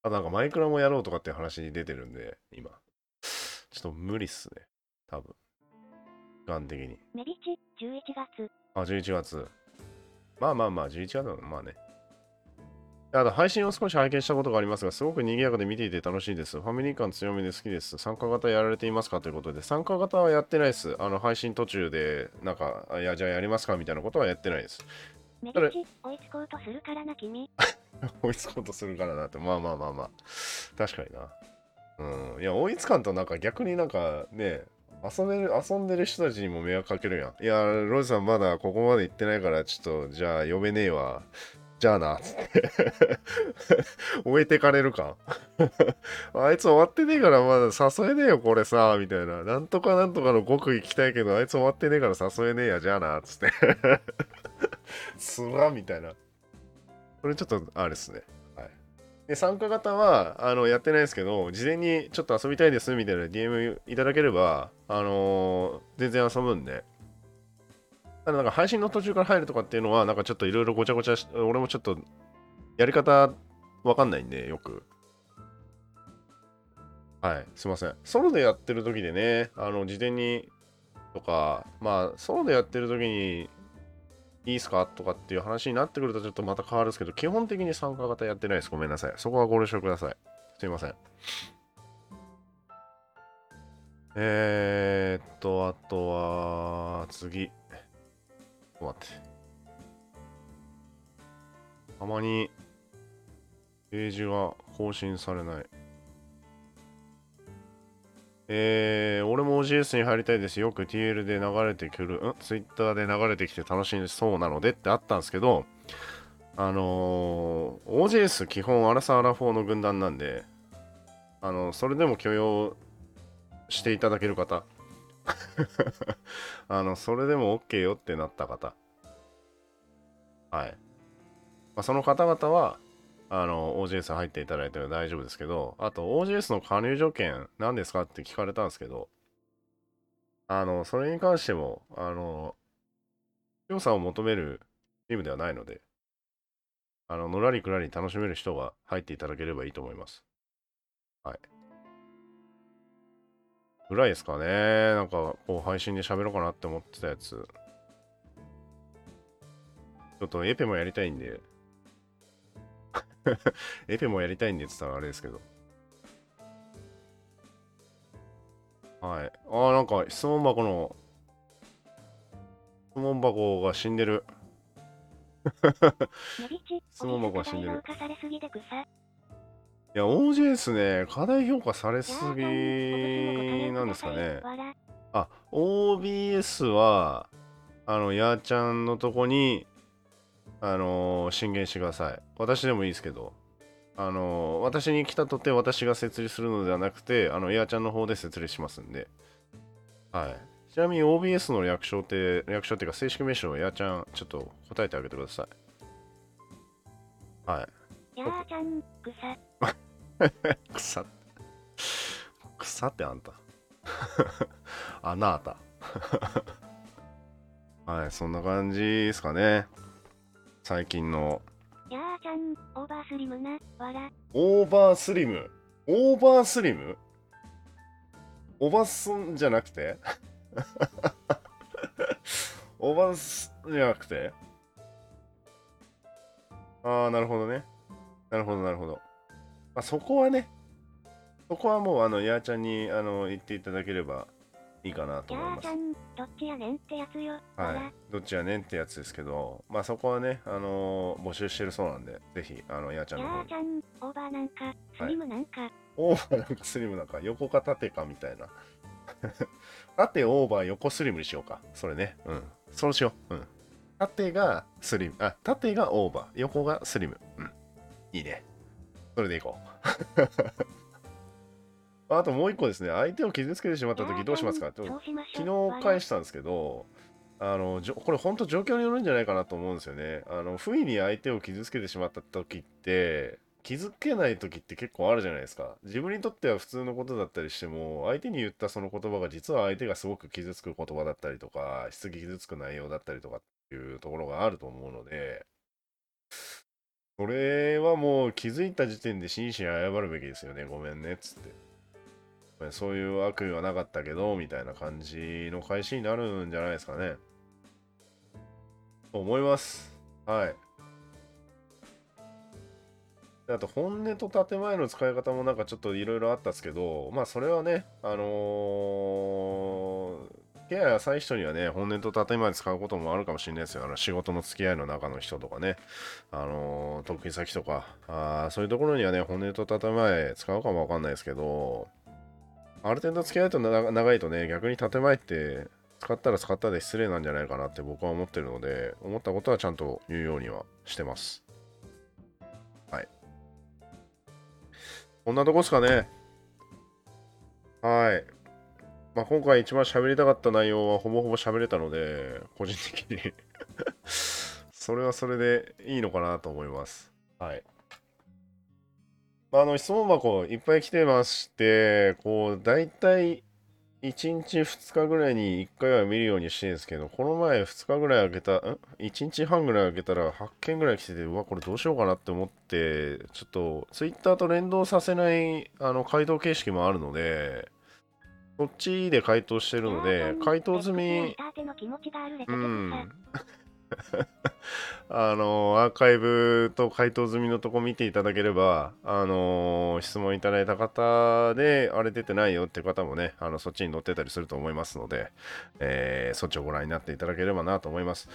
あとなんかマイクラもやろうとかって話に出てるんで、今。ちょっと無理っすね。多分。時間的に。メビチ、11月。あ、11月。まあまあまあ、11月だまあね。あと、配信を少し拝見したことがありますが、すごく賑やかで見ていて楽しいです。ファミリー感強めで好きです。参加型やられていますかということで、参加型はやってないです。あの、配信途中で、なんか、あいや、じゃあやりますかみたいなことはやってないです。メディチ、追いつこうとするからな、君。追いつこうとするからなって、まあまあまあまあ。確かにな。うん。いや、追いつかんとなんか逆になんかね、遊んでる、遊んでる人たちにも迷惑かけるやん。いや、ロイさんまだここまで行ってないから、ちょっと、じゃあ呼べねえわ。じゃあな、つって。置いてかれるか。あいつ終わってねえからまだ誘えねえよ、これさ、みたいな。なんとかなんとかの極意聞きたいけど、あいつ終わってねえから誘えねえや、じゃあな、つって。つらみたいな。これちょっとあれですね。はい。で、参加型は、あの、やってないですけど、事前にちょっと遊びたいですみたいな DM いただければ、あのー全然遊ぶんで。ただなんか配信の途中から入るとかっていうのは、なんかちょっといろいろごちゃごちゃし、俺もちょっとやり方わかんないんで、よく。はい、すいません。ソロでやってる時でね、あの、事前にとか、まあ、ソロでやってる時に、いいっすかとかっていう話になってくるとちょっとまた変わるんですけど、基本的に参加型やってないです。ごめんなさい。そこはご了承ください。すいません。えー、っと、あとは、次。と待って。たまに、ページが更新されない。えー、俺も OGS に入りたいです。よく TL で流れてくる、ん ?Twitter で流れてきて楽しそうなのでってあったんですけど、あのー OGS 基本アラサーアラフォーの軍団なんで、あの、それでも許容していただける方、あの、それでも OK よってなった方、はい。まあ、その方々は、あの、OGS 入っていただいても大丈夫ですけど、あと OGS の加入条件何ですかって聞かれたんですけど、あの、それに関しても、あの、強さを求めるチームではないので、あの、のらりくらり楽しめる人が入っていただければいいと思います。はい。ぐらいですかね。なんか、こう、配信で喋ろうかなって思ってたやつ。ちょっとエペもやりたいんで、エペもやりたいんでって言ったらあれですけど。はい。ああ、なんか質問箱の、質問箱が死んでる。質問箱が死んでるいや、OJS ね、課題評価されすぎなんですかね。あ、OBS は、あの、やーちゃんのとこに、あのー進言してください。私でもいいですけど、あのー私に来たとて私が設立するのではなくて、あの、やーちゃんの方で設立しますんで。はい。ちなみに OBS の略称って、略称っていうか正式名称をやーちゃん、ちょっと答えてあげてください。はい。やーちゃん、草。草草ってあんた。あなた。はいそんな感じですかね。最近の。やーちゃん、オーバースリムな、わら。オーバースリム？オーバースリム？オバスンじゃなくて？オバスじゃなくて？ああなるほどねなるほどなるほどまあ、そこはね、そこはもう、あの、やーちゃんに、あの、言っていただければいいかなと思いますやーちゃ。ん、どっちやねんってやつよ。はい。どっちやねんってやつですけど、まあ、そこはね、あの募集してるそうなんで、ぜひ、あの、やーちゃんやの方にーち。ゃん、オーバーなんか、スリムなんか、オーバーなんかスリムなんか、横か縦かみたいな。縦オーバー、横スリムにしようか。それね。うん。そうしよう。うん。縦がスリム。あ、縦がオーバー、横がスリム。うん。いいね。それでいこう。あともう一個ですね、相手を傷つけてしまったときどうしますか？って昨日返したんですけど、あのこれ本当状況によるんじゃないかなと思うんですよね。あの不意に相手を傷つけてしまった時って気づけない時って結構あるじゃないですか。自分にとっては普通のことだったりしても相手に言ったその言葉が実は相手がすごく傷つく言葉だったりとか質傷つく内容だったりとかっていうところがあると思うのでそれはもう気づいた時点で真摯に謝るべきですよね。ごめんねっつって。そういう悪意はなかったけど、みたいな感じの返しになるんじゃないですかね。と思います。はい。あと、本音と建前の使い方もなんかちょっといろいろあったんですけど、まあそれはね、あのー付き合い浅い人にはね、本音と建前使うこともあるかもしれないですよ。あの仕事の付き合いの中の人とかね、あのー、得意先とかあ、そういうところにはね、本音と建前使うかもわかんないですけど、ある程度付き合いと長いとね、逆に建前って使ったら使ったで失礼なんじゃないかなって僕は思ってるので、思ったことはちゃんと言うようにはしてます。はい。こんなとこですかね。はい。まあ、今回一番喋りたかった内容はほぼほぼ喋れたので、個人的に それはそれでいいのかなと思います。はい。まあ、あの質問箱いっぱい来てまして、こう、大体1日2日ぐらいに1回は見るようにしてるんですけど、この前2日ぐらい開けた、ん ?1 日半ぐらい開けたら8件ぐらい来てて、うわ、これどうしようかなって思って、ちょっと Twitter と連動させないあの回答形式もあるので、そっちで回答してるので、回答済み、うん。あのアーカイブと回答済みのとこ見ていただければ、あの質問いただいた方で、あれ出てないよって方もね、あのそっちに載ってたりすると思いますので、えー、そっちをご覧になっていただければなと思います。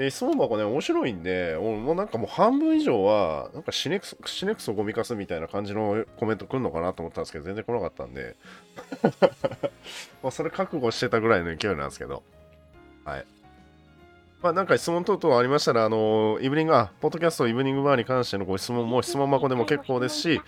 で質問箱ね、面白いんで、もうなんかもう半分以上は、なんかシネクソ、シネクソゴミかすみたいな感じのコメント来るのかなと思ったんですけど、全然来なかったんで、まあそれ覚悟してたぐらいの勢いなんですけど、はい。まあ、なんか質問等々ありましたら、あのイブニング、あ、ポッドキャストイブニングバーに関してのご質問も質問箱でも結構ですし、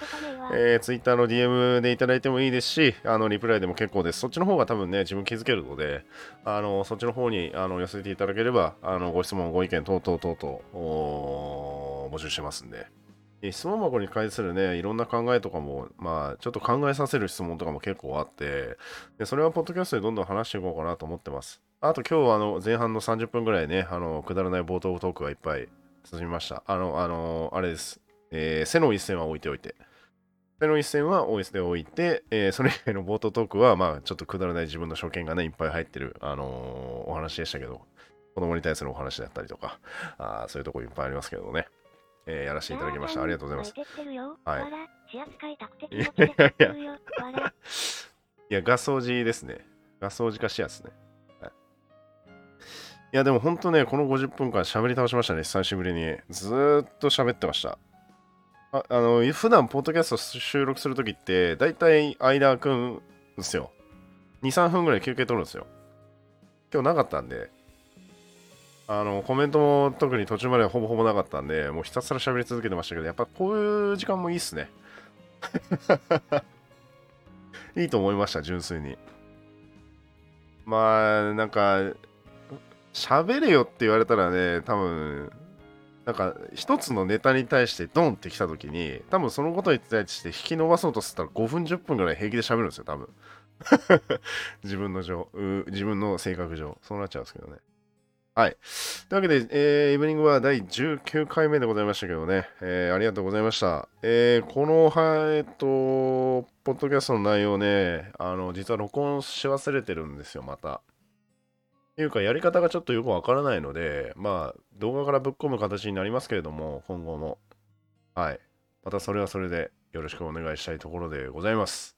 えー、ツイッターの DM でいただいてもいいですし、あのリプライでも結構です。そっちの方が多分ね、自分気づけるので、あのそっちの方にあの寄せていただければ、あのご質問、ご意見等々等々募集してますんで。質問箱に関するね、いろんな考えとかも、まあ、ちょっと考えさせる質問とかも結構あって、でそれはポッドキャストでどんどん話していこうかなと思ってます。あと今日あの前半の30分ぐらいね、あのくだらない冒頭トークがいっぱい進みました。あの、あの、あれです。えー、背の一線は置いておいて。背の一線は OS で置いて、えー、それ以外の冒頭トークは、まあ、ちょっとくだらない自分の所見がね、いっぱい入ってる、あのー、お話でしたけど、子供に対するお話だったりとか、あそういうとこいっぱいありますけどね。えー、やらせていただきました。ありがとうございます。はい。いやいや、いや、ガス掃除ですね。ガス掃除かしやすね。いや、でも本当ね、この50分間喋り倒しましたね、久しぶりに。ずーっと喋ってました。ああの、普段ポッドキャスト収録するときって、だいたい間空くんですよ。2、3分ぐらい休憩取るんですよ。今日なかったんで、あの、コメントも特に途中まではほぼほぼなかったんで、もうひたすら喋り続けてましたけど、やっぱこういう時間もいいっすね。いいと思いました、純粋に。まあ、なんか、喋れよって言われたらね、多分、なんか一つのネタに対してドンってきた時に、多分そのことに対して引き伸ばそうとしたら5分10分ぐらい平気で喋るんですよ、多分。自分の上、自分の性格上。そうなっちゃうんですけどね。はい。というわけで、えー、イブニングは第19回目でございましたけどね、えー、ありがとうございました。えー、この、はえっと、ポッドキャストの内容ね、あの、実は録音し忘れてるんですよ、また。というか、やり方がちょっとよくわからないので、まあ、動画からぶっ込む形になりますけれども、今後も。はい。またそれはそれでよろしくお願いしたいところでございます。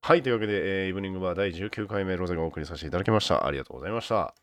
はい。というわけで、えー、イブニングバー第19回目ロゼがお送りさせていただきました。ありがとうございました。